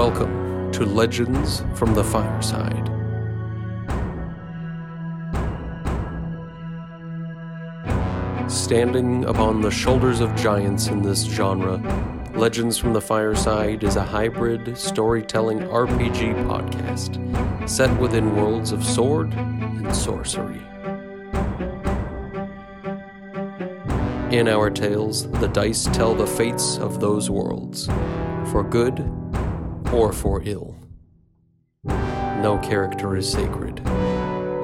Welcome to Legends from the Fireside. Standing upon the shoulders of giants in this genre, Legends from the Fireside is a hybrid storytelling RPG podcast set within worlds of sword and sorcery. In our tales, the dice tell the fates of those worlds, for good or for ill. No character is sacred.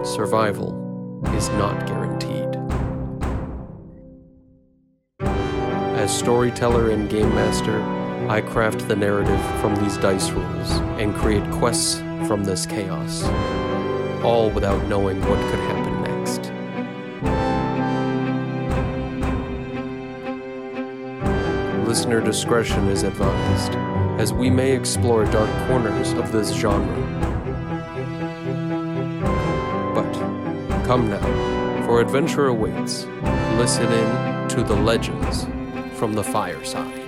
Survival is not guaranteed. As storyteller and game master, I craft the narrative from these dice rolls and create quests from this chaos, all without knowing what could happen next. Listener discretion is advised, as we may explore dark corners of this genre. But come now, for adventure awaits. Listen in to the legends from the fireside.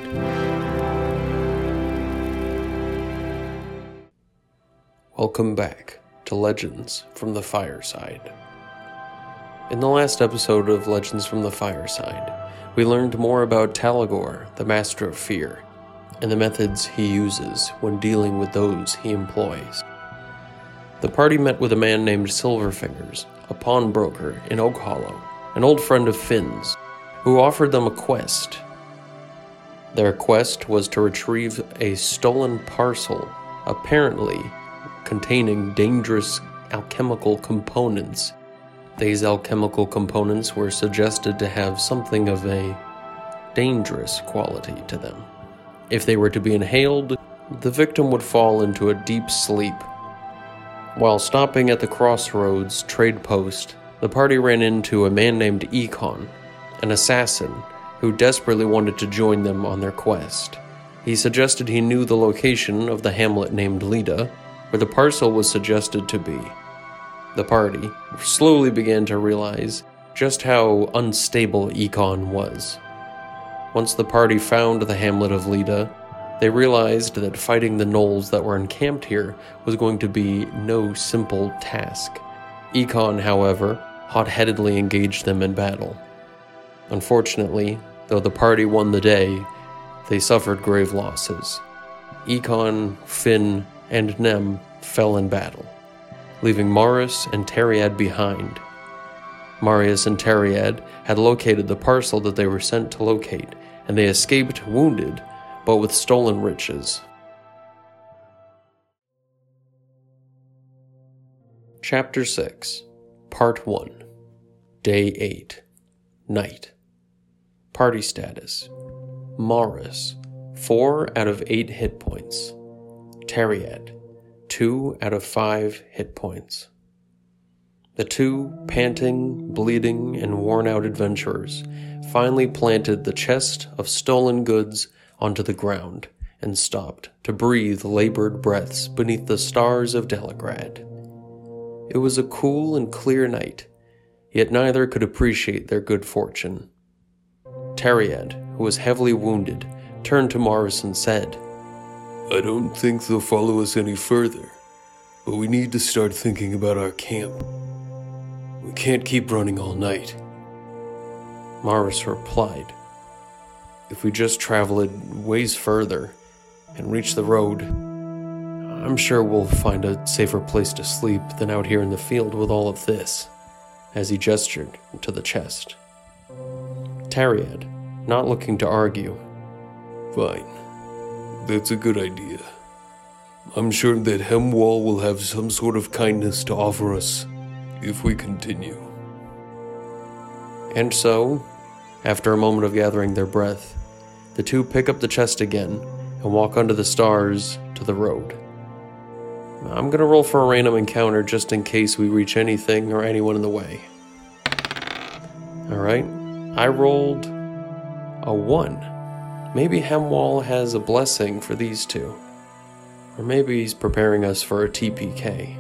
Welcome back to Legends from the Fireside. In the last episode of Legends from the Fireside, we learned more about Talagor, the Master of Fear, and the methods he uses when dealing with those he employs. The party met with a man named Silverfingers, a pawnbroker in Oak Hollow, an old friend of Finn's, who offered them a quest. Their quest was to retrieve a stolen parcel, apparently containing dangerous alchemical components these alchemical components were suggested to have something of a dangerous quality to them. If they were to be inhaled, the victim would fall into a deep sleep. While stopping at the crossroads trade post, the party ran into a man named Econ, an assassin who desperately wanted to join them on their quest. He suggested he knew the location of the hamlet named Leda, where the parcel was suggested to be the party, slowly began to realize just how unstable Econ was. Once the party found the hamlet of Leda, they realized that fighting the gnolls that were encamped here was going to be no simple task. Econ, however, hot headedly engaged them in battle. Unfortunately, though the party won the day, they suffered grave losses. Econ, Finn, and Nem fell in battle leaving Marius and Teriad behind. Marius and Teriad had located the parcel that they were sent to locate, and they escaped wounded, but with stolen riches. Chapter 6, Part 1, Day 8, Night. Party status Marus, 4 out of 8 hit points. Teriad, two out of five hit points. The two panting, bleeding, and worn out adventurers finally planted the chest of stolen goods onto the ground and stopped to breathe labored breaths beneath the stars of Delagrad. It was a cool and clear night, yet neither could appreciate their good fortune. Teriad, who was heavily wounded, turned to Marus and said, I don't think they'll follow us any further, but we need to start thinking about our camp. We can't keep running all night. Marus replied, If we just travel it ways further and reach the road, I'm sure we'll find a safer place to sleep than out here in the field with all of this, as he gestured to the chest. Teriad, not looking to argue, Fine. That's a good idea. I'm sure that Hemwall will have some sort of kindness to offer us if we continue. And so, after a moment of gathering their breath, the two pick up the chest again and walk under the stars to the road. I'm gonna roll for a random encounter just in case we reach anything or anyone in the way. Alright, I rolled a 1. Maybe Hemwall has a blessing for these two. Or maybe he's preparing us for a TPK.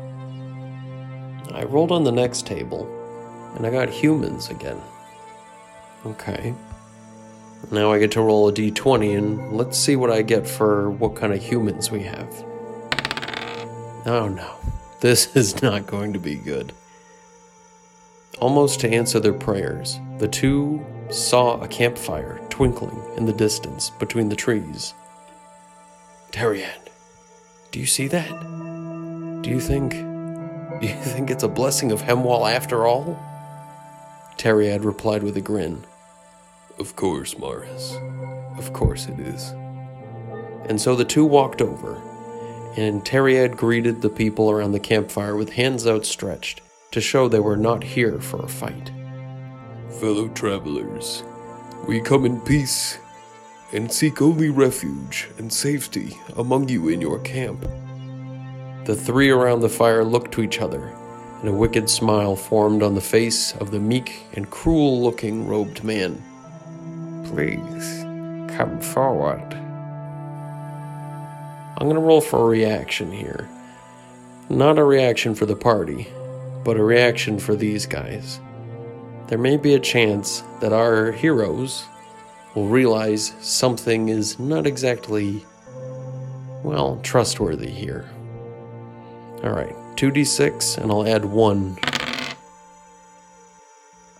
I rolled on the next table, and I got humans again. Okay. Now I get to roll a d20, and let's see what I get for what kind of humans we have. Oh no, this is not going to be good. Almost to answer their prayers, the two saw a campfire twinkling in the distance between the trees. Teriad, do you see that? Do you think. Do you think it's a blessing of Hemwall after all? Teriad replied with a grin. Of course, Marus. Of course it is. And so the two walked over, and Teriad greeted the people around the campfire with hands outstretched to show they were not here for a fight. Fellow travelers, we come in peace and seek only refuge and safety among you in your camp. The three around the fire looked to each other, and a wicked smile formed on the face of the meek and cruel looking robed man. Please, come forward. I'm going to roll for a reaction here. Not a reaction for the party, but a reaction for these guys. There may be a chance that our heroes will realize something is not exactly, well, trustworthy here. Alright, 2d6, and I'll add 1.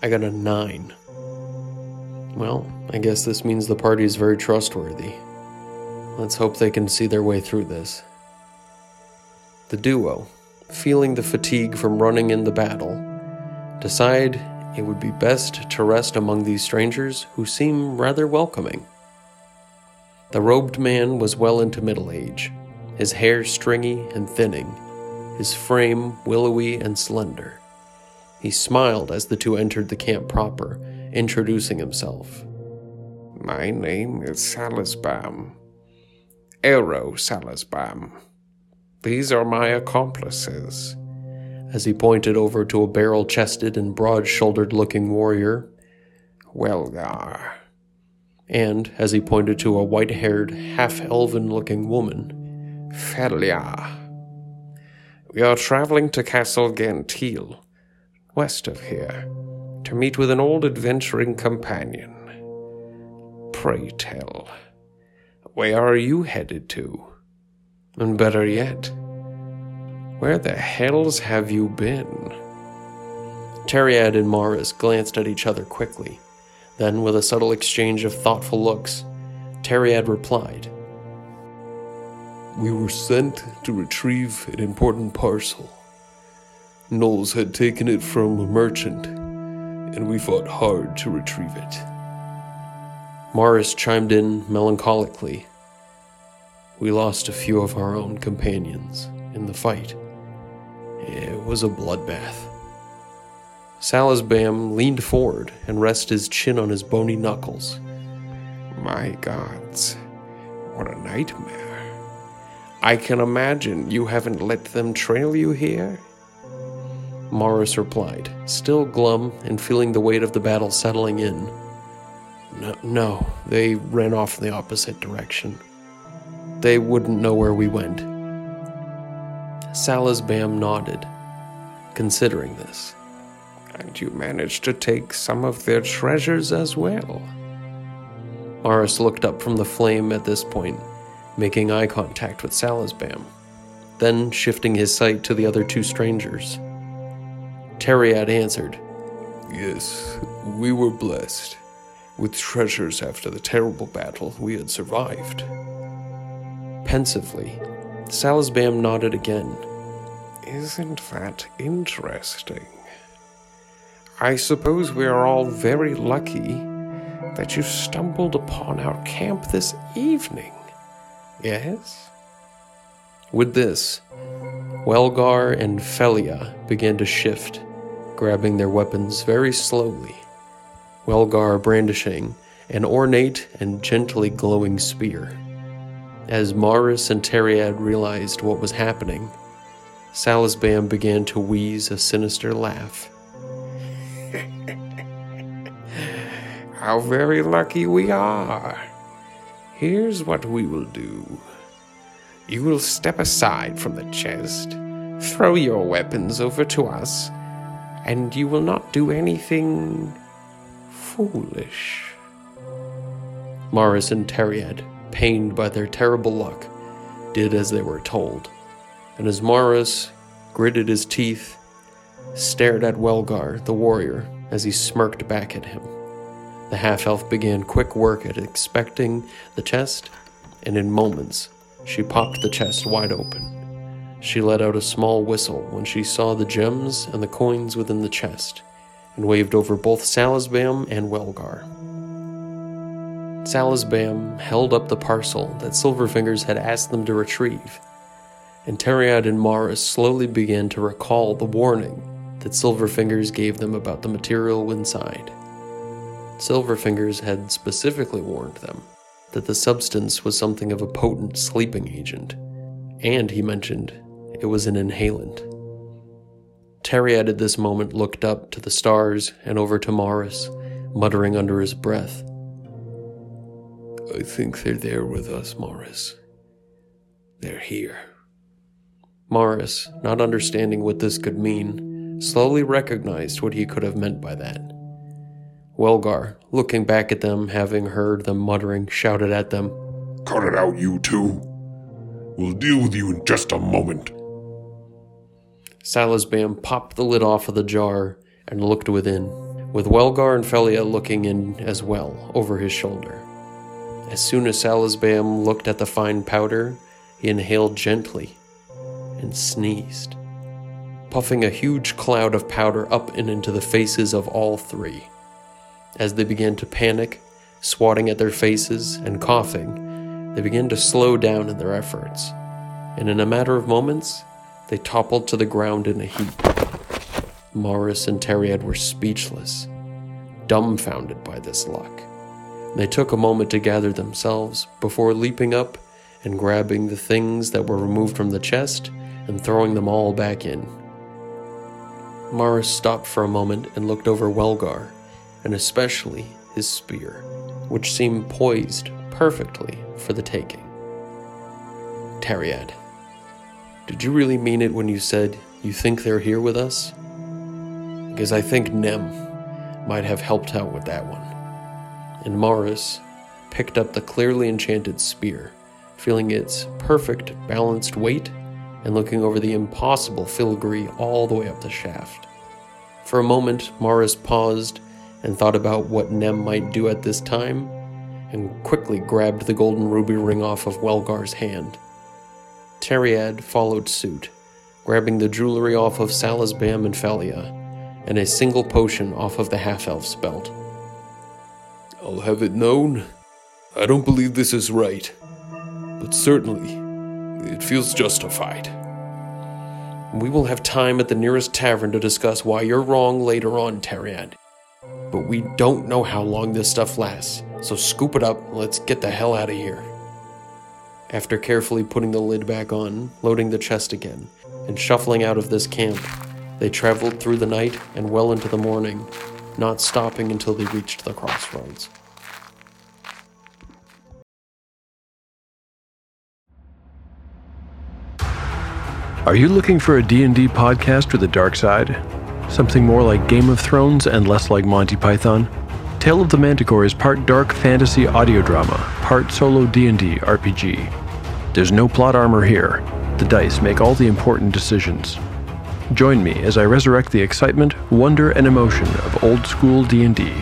I got a 9. Well, I guess this means the party is very trustworthy. Let's hope they can see their way through this. The duo, feeling the fatigue from running in the battle, decide it would be best to rest among these strangers who seem rather welcoming. The robed man was well into middle age, his hair stringy and thinning, his frame willowy and slender. He smiled as the two entered the camp proper, introducing himself. My name is Salisbam. Arrow Salisbam. These are my accomplices. As he pointed over to a barrel chested and broad shouldered looking warrior, Welgar. And as he pointed to a white haired, half elven looking woman, Felia. We are traveling to Castle Gentile, west of here, to meet with an old adventuring companion. Pray tell, where are you headed to? And better yet, where the hells have you been? Teriad and Marus glanced at each other quickly. Then, with a subtle exchange of thoughtful looks, Teriad replied, We were sent to retrieve an important parcel. Gnolls had taken it from a merchant, and we fought hard to retrieve it. Marus chimed in melancholically. We lost a few of our own companions in the fight. It was a bloodbath. Salisbam leaned forward and rested his chin on his bony knuckles. My gods, what a nightmare. I can imagine you haven't let them trail you here? Marus replied, still glum and feeling the weight of the battle settling in. No, no, they ran off in the opposite direction. They wouldn't know where we went. Salisbam nodded, considering this. And you managed to take some of their treasures as well. Marus looked up from the flame at this point, making eye contact with Salisbam, then shifting his sight to the other two strangers. Teriad answered, Yes, we were blessed with treasures after the terrible battle we had survived. Pensively, Salisbam nodded again. Isn't that interesting? I suppose we are all very lucky that you stumbled upon our camp this evening. Yes? With this, Welgar and Felia began to shift, grabbing their weapons very slowly. Welgar brandishing an ornate and gently glowing spear. As Marus and Teriad realized what was happening, Salisbam began to wheeze a sinister laugh. How very lucky we are. Here's what we will do. You will step aside from the chest, throw your weapons over to us, and you will not do anything foolish. Marus and Teriad, pained by their terrible luck, did as they were told. and as Marus gritted his teeth, stared at Welgar, the warrior, as he smirked back at him. The half elf began quick work at expecting the chest, and in moments she popped the chest wide open. She let out a small whistle when she saw the gems and the coins within the chest, and waved over both Salisbam and Welgar. Salisbam held up the parcel that Silverfingers had asked them to retrieve, and Teriad and Marus slowly began to recall the warning that Silverfingers gave them about the material inside. Silverfingers had specifically warned them that the substance was something of a potent sleeping agent, and he mentioned it was an inhalant. Teriad at this moment looked up to the stars and over to Marus, muttering under his breath. I think they're there with us, Marus. They're here. Marus, not understanding what this could mean, slowly recognized what he could have meant by that. Welgar, looking back at them, having heard them muttering, shouted at them, Cut it out, you two. We'll deal with you in just a moment. Salisbam popped the lid off of the jar and looked within, with Welgar and Felia looking in as well, over his shoulder. As soon as Salisbam looked at the fine powder, he inhaled gently and sneezed, puffing a huge cloud of powder up and into the faces of all three. As they began to panic, swatting at their faces and coughing, they began to slow down in their efforts, and in a matter of moments, they toppled to the ground in a heap. Marus and Teriad were speechless, dumbfounded by this luck. They took a moment to gather themselves before leaping up and grabbing the things that were removed from the chest and throwing them all back in. Marus stopped for a moment and looked over Welgar, and especially his spear, which seemed poised perfectly for the taking. Teriad, did you really mean it when you said you think they're here with us? Because I think Nem might have helped out with that one. And Marus picked up the clearly enchanted spear, feeling its perfect balanced weight and looking over the impossible filigree all the way up the shaft. For a moment, Marus paused and thought about what Nem might do at this time, and quickly grabbed the golden ruby ring off of Welgar's hand. Teriad followed suit, grabbing the jewelry off of Salisbam and Felia, and a single potion off of the half elf's belt. I'll have it known. I don't believe this is right, but certainly it feels justified. We will have time at the nearest tavern to discuss why you're wrong later on, Teriad. But we don't know how long this stuff lasts, so scoop it up let's get the hell out of here. After carefully putting the lid back on, loading the chest again, and shuffling out of this camp, they traveled through the night and well into the morning, not stopping until they reached the crossroads. Are you looking for a D&D podcast with a dark side? Something more like Game of Thrones and less like Monty Python? Tale of the Manticore is part dark fantasy audio drama, part solo D&D RPG. There's no plot armor here. The dice make all the important decisions. Join me as I resurrect the excitement, wonder, and emotion of old school D&D.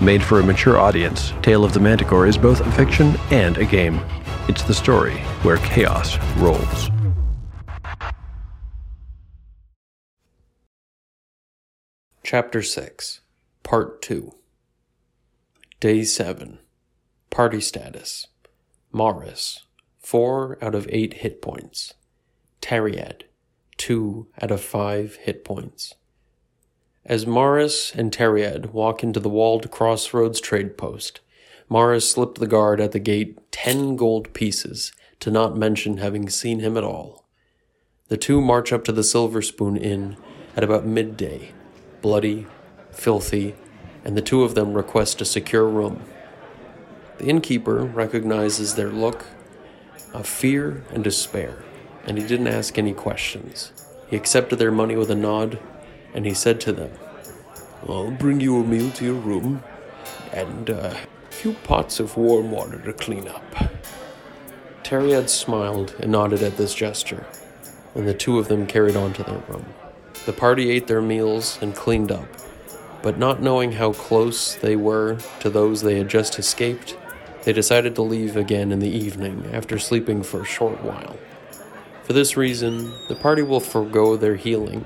Made for a mature audience, Tale of the Manticore is both a fiction and a game. It's the story where chaos rolls. Chapter 6, Part 2 Day 7 Party Status Marus, 4 out of 8 hit points. Teriad, 2 out of 5 hit points. As Marus and Teriad walk into the walled crossroads trade post, Marus slipped the guard at the gate 10 gold pieces, to not mention having seen him at all. The two march up to the Silver Spoon Inn at about midday bloody, filthy, and the two of them request a secure room. The innkeeper recognizes their look of fear and despair, and he didn't ask any questions. He accepted their money with a nod, and he said to them, I'll bring you a meal to your room and uh, a few pots of warm water to clean up. Teriad smiled and nodded at this gesture. and the two of them carried on to their room. The party ate their meals and cleaned up, but not knowing how close they were to those they had just escaped, they decided to leave again in the evening after sleeping for a short while. For this reason, the party will forego their healing,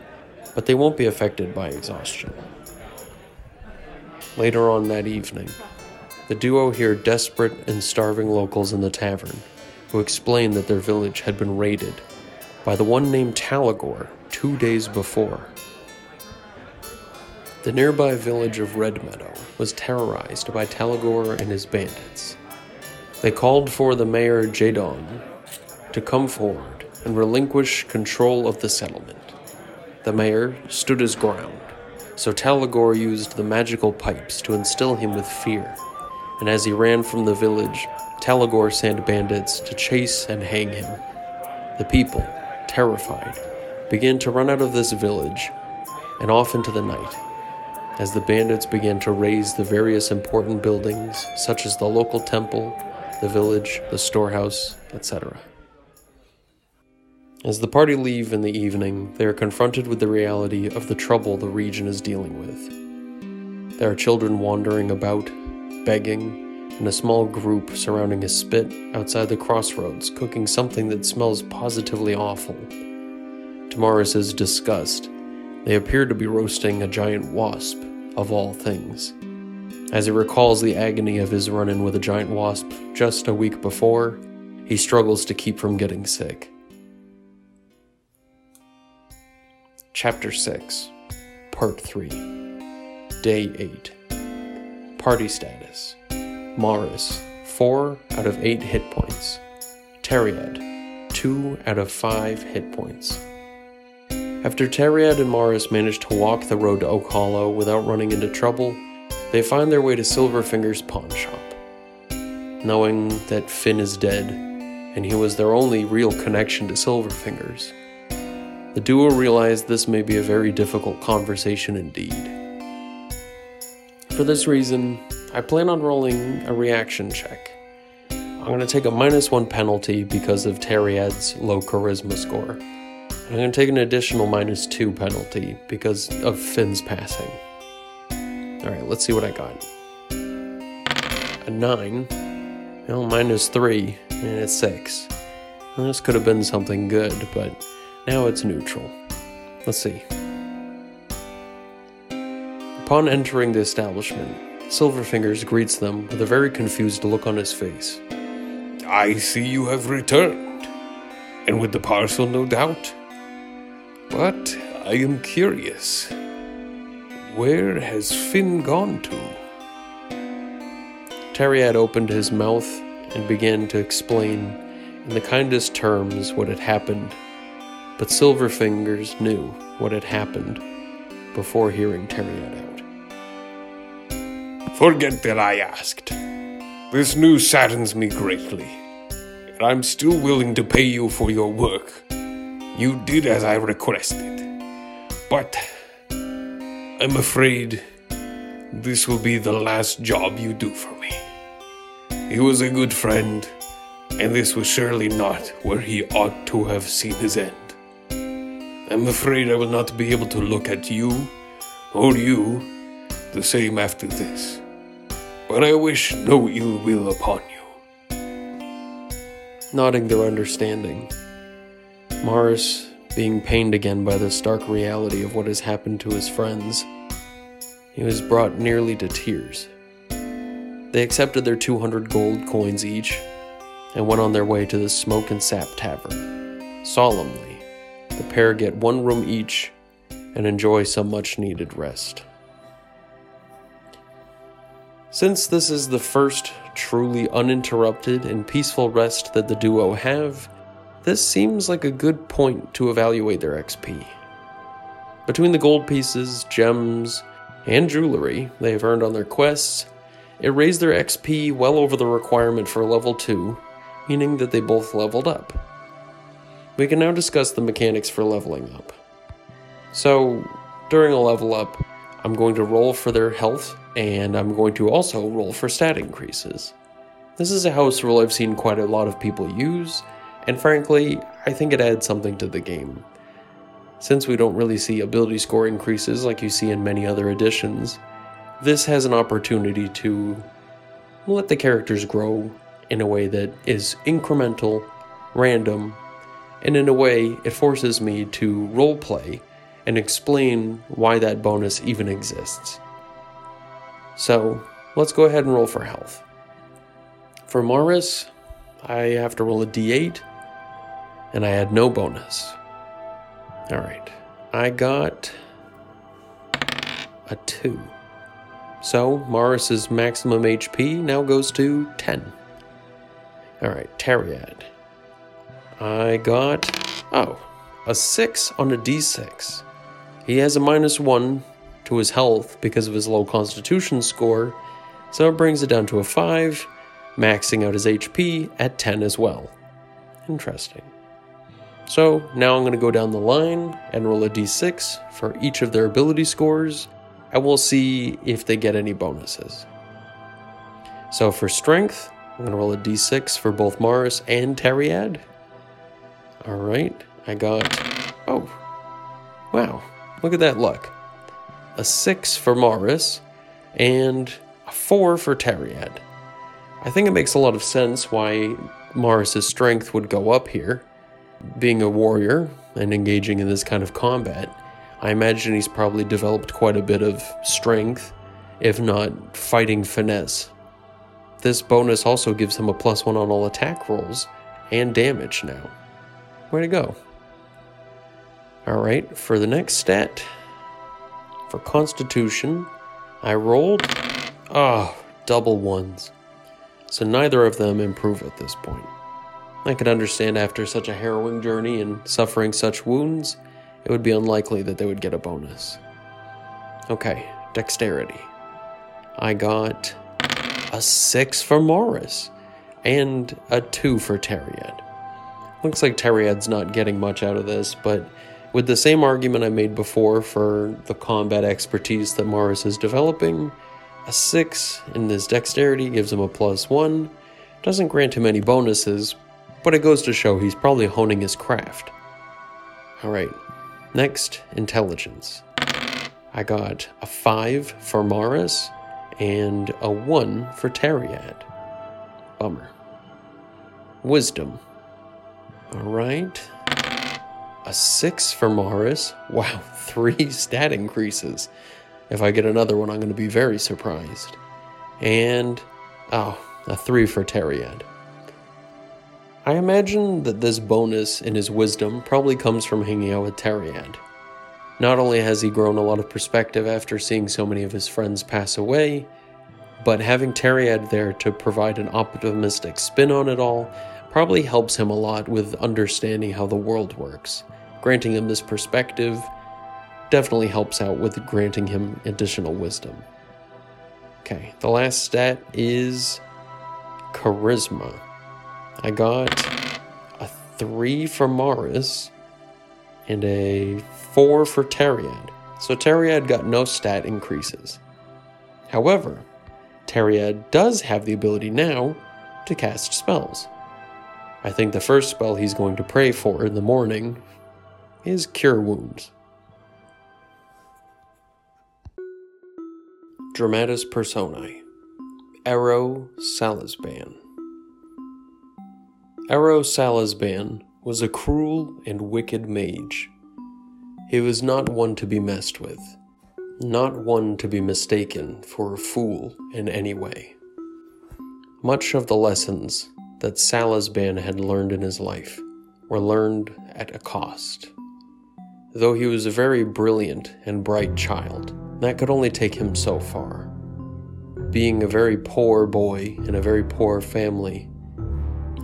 but they won't be affected by exhaustion. Later on that evening, the duo hear desperate and starving locals in the tavern who explain that their village had been raided by the one named Talagor two days before. The nearby village of Red Meadow was terrorized by Talagor and his bandits. They called for the mayor Jadon to come forward and relinquish control of the settlement. The mayor stood his ground, so Talagor used the magical pipes to instill him with fear, and as he ran from the village, Talagor sent bandits to chase and hang him. The people, terrified, began to run out of this village and off into the night as the bandits began to raze the various important buildings, such as the local temple, the village, the storehouse, etc. As the party leave in the evening, they are confronted with the reality of the trouble the region is dealing with. There are children wandering about, begging, and a small group surrounding a spit outside the crossroads cooking something that smells positively awful. To Marus's disgust, they appear to be roasting a giant wasp, of all things. As he recalls the agony of his run in with a giant wasp just a week before, he struggles to keep from getting sick. Chapter 6, Part 3, Day 8. Party status Marus, 4 out of 8 hit points. Teriad, 2 out of 5 hit points. After Teriad and Marus manage to walk the road to Oak Hollow without running into trouble, they find their way to Silverfinger's pawn shop. Knowing that Finn is dead, and he was their only real connection to Silverfingers, the duo realize this may be a very difficult conversation indeed. For this reason, I plan on rolling a reaction check. I'm going to take a minus one penalty because of Teriad's low charisma score. I'm going to take an additional minus two penalty because of Finn's passing. Alright, let's see what I got. A nine. Well, minus three, and it's six. This could have been something good, but now it's neutral. Let's see. Upon entering the establishment, Silverfingers greets them with a very confused look on his face. I see you have returned, and with the parcel, no doubt. But I am curious. Where has Finn gone to? Teriad opened his mouth and began to explain in the kindest terms what had happened, but Silverfingers knew what had happened before hearing Teriad out. Forget that I asked. This news saddens me greatly, and I'm still willing to pay you for your work. You did as I requested. But I'm afraid this will be the last job you do for me. He was a good friend, and this was surely not where he ought to have seen his end. I'm afraid I will not be able to look at you or you the same after this. But I wish no ill will upon you. Nodding their understanding, Marus, being pained again by the stark reality of what has happened to his friends, he was brought nearly to tears. They accepted their 200 gold coins each and went on their way to the Smoke and Sap Tavern. Solemnly, the pair get one room each and enjoy some much needed rest. Since this is the first truly uninterrupted and peaceful rest that the duo have, this seems like a good point to evaluate their XP. Between the gold pieces, gems, and jewelry they have earned on their quests, it raised their XP well over the requirement for level 2, meaning that they both leveled up. We can now discuss the mechanics for leveling up. So, during a level up, I'm going to roll for their health, and I'm going to also roll for stat increases. This is a house rule I've seen quite a lot of people use, and frankly, I think it adds something to the game. Since we don't really see ability score increases like you see in many other editions, this has an opportunity to let the characters grow in a way that is incremental, random, and in a way it forces me to roleplay and explain why that bonus even exists. So let's go ahead and roll for health. For Marus, I have to roll a d8, and I had no bonus. Alright, I got a 2. So Marus's maximum HP now goes to 10. Alright, Teriad. I got, oh, a 6 on a d6. He has a minus 1 to his health because of his low constitution score, so it brings it down to a 5, maxing out his HP at 10 as well. Interesting. So now I'm going to go down the line and roll a d6 for each of their ability scores, and we'll see if they get any bonuses. So for strength, I'm going to roll a d6 for both Marus and Teriad. All right, I got. Oh, wow, look at that luck. A 6 for Marus and a 4 for Teriad. I think it makes a lot of sense why Marus's strength would go up here. Being a warrior and engaging in this kind of combat, I imagine he's probably developed quite a bit of strength, if not fighting finesse. This bonus also gives him a plus one on all attack rolls and damage now. Way to go. Alright, for the next stat, for Constitution, I rolled, ah, oh, double ones. So neither of them improve at this point. I could understand after such a harrowing journey and suffering such wounds, it would be unlikely that they would get a bonus. Okay, dexterity. I got a 6 for Marus and a 2 for Teriad. Looks like Teriad's not getting much out of this, but with the same argument I made before for the combat expertise that Marus is developing, a 6 in his dexterity gives him a plus 1. Doesn't grant him any bonuses, but it goes to show he's probably honing his craft. Alright, next, intelligence. I got a 5 for Marus and a 1 for Teriad. Bummer. Wisdom. Alright. A 6 for Marus. Wow, 3 stat increases. If I get another one, I'm going to be very surprised. And, oh, a 3 for Teriad. I imagine that this bonus in his wisdom probably comes from hanging out with Teriad. Not only has he grown a lot of perspective after seeing so many of his friends pass away, but having Teriad there to provide an optimistic spin on it all probably helps him a lot with understanding how the world works. Granting him this perspective definitely helps out with granting him additional wisdom. Okay, the last stat is charisma. I got a 3 for Marus and a 4 for Teriad. So Teriad got no stat increases. However, Teriad does have the ability now to cast spells. I think the first spell he's going to pray for in the morning is Cure Wounds. Dramatis Personae Ero Salisban Ero Salisban was a cruel and wicked mage. He was not one to be messed with, not one to be mistaken for a fool in any way. Much of the lessons that Salisban had learned in his life were learned at a cost. Though he was a very brilliant and bright child, that could only take him so far. Being a very poor boy in a very poor family,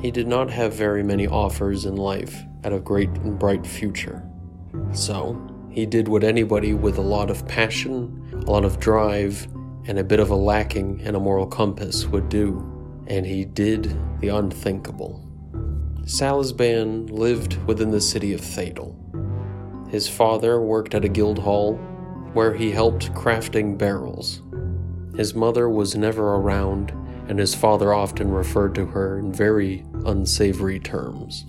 he did not have very many offers in life at a great and bright future. So, he did what anybody with a lot of passion, a lot of drive, and a bit of a lacking in a moral compass would do. And he did the unthinkable. Salisban lived within the city of Theidal. His father worked at a guild hall where he helped crafting barrels. His mother was never around and his father often referred to her in very unsavory terms.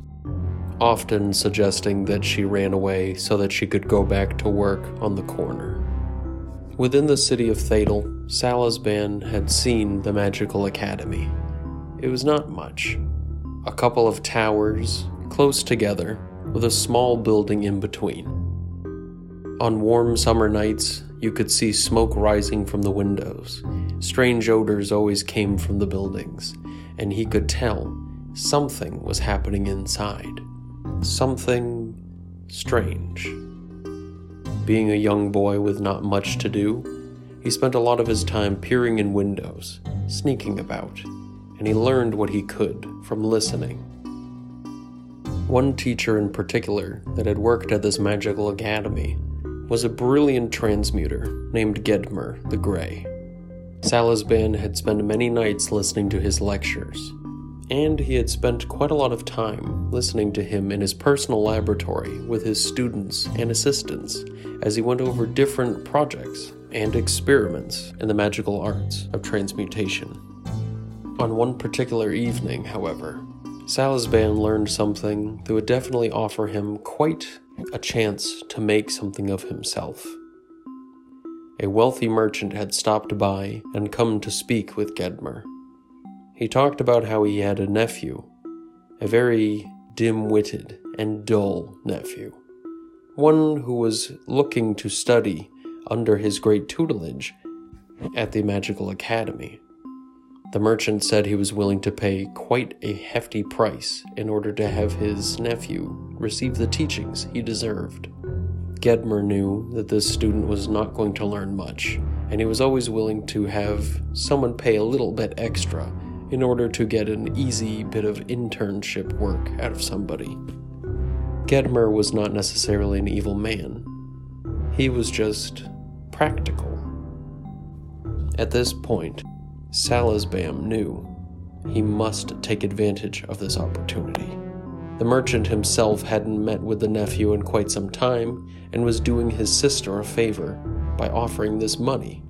often suggesting that she ran away so that she could go back to work on the corner. Within the city of Thetel, Salazban had seen the Magical Academy. It was not much. A couple of towers, close together, with a small building in between. On warm summer nights, you could see smoke rising from the windows. Strange odors always came from the buildings, and he could tell something was happening inside. Something strange. Being a young boy with not much to do, he spent a lot of his time peering in windows, sneaking about, and he learned what he could from listening. One teacher in particular that had worked at this magical academy was a brilliant transmuter named Gedmer the Grey. Salazban had spent many nights listening to his lectures, and he had spent quite a lot of time listening to him in his personal laboratory with his students and assistants as he went over different projects and experiments in the magical arts of transmutation. On one particular evening, however, Salazban learned something that would definitely offer him quite a chance to make something of himself. A wealthy merchant had stopped by and come to speak with Gedmer. He talked about how he had a nephew, a very dim witted and dull nephew, one who was looking to study under his great tutelage at the Magical Academy. The merchant said he was willing to pay quite a hefty price in order to have his nephew receive the teachings he deserved. Gedmer knew that this student was not going to learn much, and he was always willing to have someone pay a little bit extra in order to get an easy bit of internship work out of somebody. Gedmer was not necessarily an evil man, he was just practical. At this point, Salazbam knew he must take advantage of this opportunity. The merchant himself hadn't met with the nephew in quite some time and was doing his sister a favor by offering this money.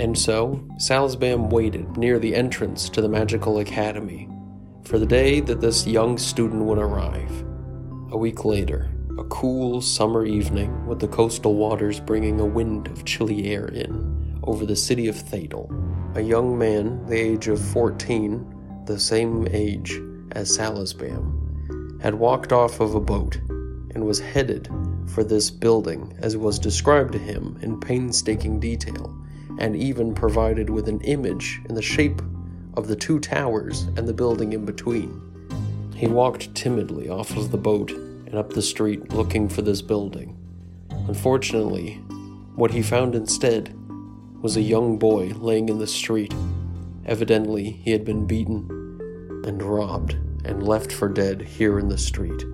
And so, Salisbam waited near the entrance to the Magical Academy for the day that this young student would arrive. A week later, a cool summer evening with the coastal waters bringing a wind of chilly air in over the city of Thetel a young man, the age of 14, the same age as Salazbam, had walked off of a boat and was headed for this building as was described to him in painstaking detail, and even provided with an image in the shape of the two towers and the building in between. He walked timidly off of the boat and up the street looking for this building. Unfortunately, what he found instead was a young boy laying in the street. Evidently, he had been beaten and robbed and left for dead here in the street.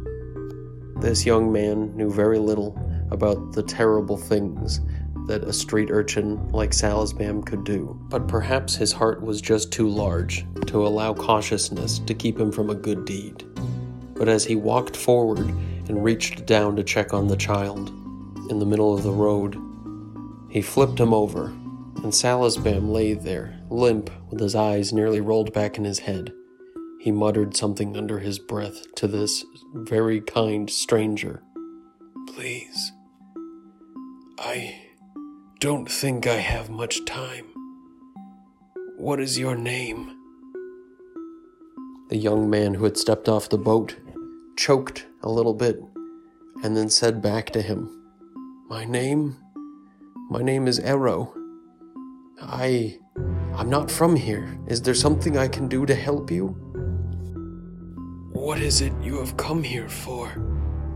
This young man knew very little about the terrible things that a street urchin like Salazbam could do, but perhaps his heart was just too large to allow cautiousness to keep him from a good deed. But as he walked forward and reached down to check on the child in the middle of the road, he flipped him over and Salazbam lay there, limp, with his eyes nearly rolled back in his head. He muttered something under his breath to this very kind stranger. Please, I don't think I have much time. What is your name? The young man who had stepped off the boat choked a little bit and then said back to him, My name? My name is Arrow. I. I'm not from here. Is there something I can do to help you? What is it you have come here for?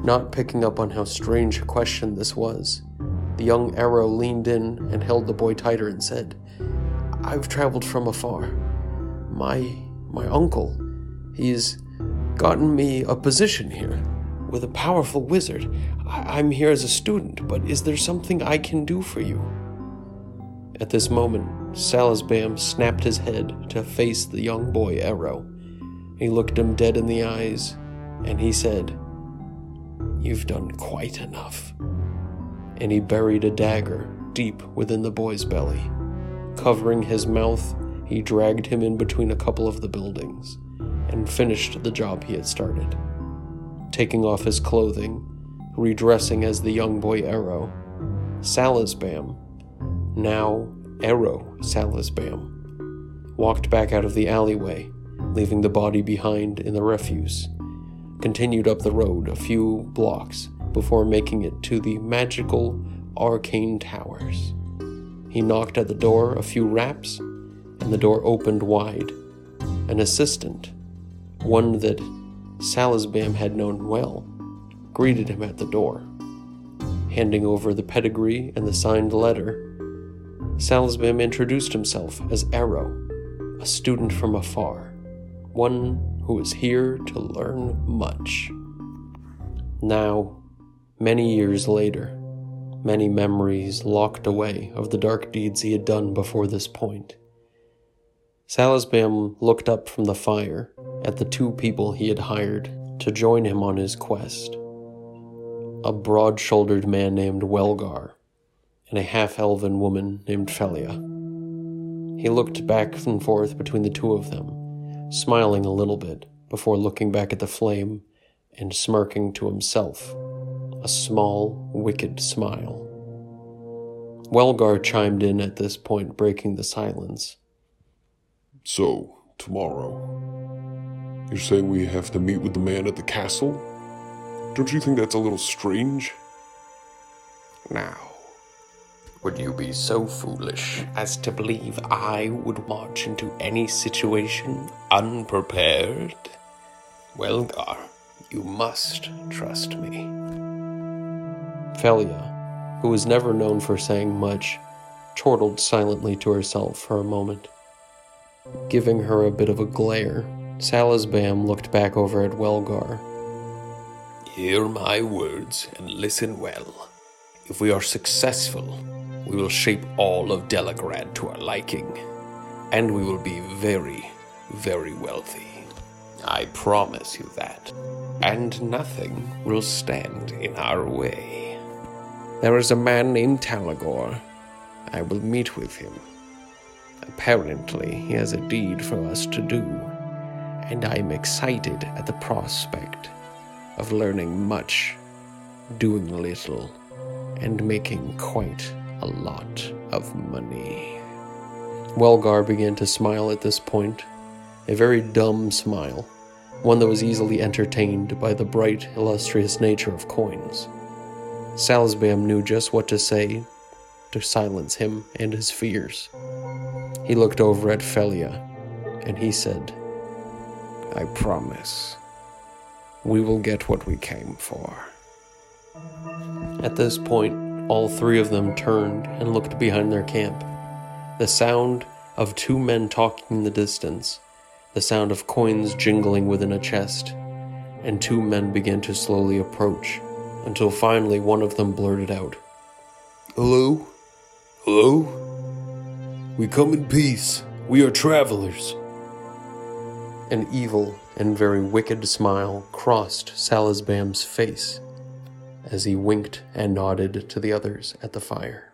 Not picking up on how strange a question this was, the young arrow leaned in and held the boy tighter and said, I've traveled from afar. My my uncle, he's gotten me a position here with a powerful wizard. I- I'm here as a student, but is there something I can do for you? At this moment, Salisbam snapped his head to face the young boy Arrow. He looked him dead in the eyes, and he said, You've done quite enough. And he buried a dagger deep within the boy's belly. Covering his mouth, he dragged him in between a couple of the buildings and finished the job he had started. taking off his clothing, redressing as the young boy Arrow. Salisbam, now Arrow Salisbam, walked back out of the alleyway, leaving the body behind in the refuse, continued up the road a few blocks before making it to the magical arcane towers. He knocked at the door a few raps, and the door opened wide. An assistant, one that Salisbam had known well, greeted him at the door. Handing over the pedigree and the signed letter, Salisbam introduced himself as Arrow, a student from afar, one who is here to learn much. Now, many years later, many memories locked away of the dark deeds he had done before this point. Salisbam looked up from the fire at the two people he had hired to join him on his quest a broad shouldered man named Welgar and a half elven woman named Felia. He looked back and forth between the two of them, smiling a little bit before looking back at the flame and smirking to himself, a small, wicked smile. Welgar chimed in at this point, breaking the silence. So, tomorrow. You're saying we have to meet with the man at the castle? Don't you think that's a little strange? Now, would you be so foolish as to believe I would march into any situation unprepared? Welgar, you must trust me. Felia, who was never known for saying much, chortled silently to herself for a moment. Giving her a bit of a glare, Salisbam looked back over at Welgar. Hear my words and listen well. If we are successful, we will shape all of Delagrad to our liking, and we will be very, very wealthy. I promise you that. And nothing will stand in our way. There is a man named Talagor. I will meet with him. Apparently, he has a deed for us to do, and I am excited at the prospect of learning much, doing little, and making quite a lot of money. Welgar began to smile at this point, a very dumb smile, one that was easily entertained by the bright, illustrious nature of coins. Salisbam knew just what to say to silence him and his fears. He looked over at Felia, and he said, I promise. We will get what we came for. At this point, all three of them turned and looked behind their camp. The sound of two men talking in the distance, the sound of coins jingling within a chest, and two men began to slowly approach, until finally one of them blurted out, Hello? Hello? We come in peace. We are travelers. An evil and very wicked smile crossed Salisbam's face as he winked and nodded to the others at the fire.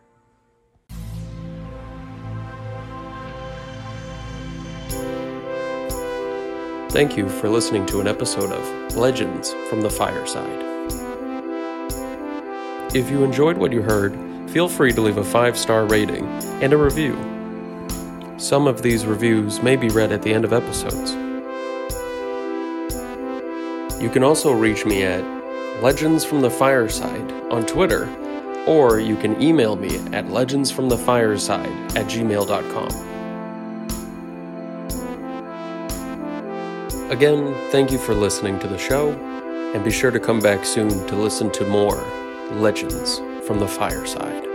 Thank you for listening to an episode of Legends from the Fireside. If you enjoyed what you heard, feel free to leave a five star rating and a review. Some of these reviews may be read at the end of episodes. You can also reach me at Legends from the Fireside on Twitter, or you can email me at legendsfromthefireside at gmail.com. Again, thank you for listening to the show, and be sure to come back soon to listen to more Legends from the Fireside.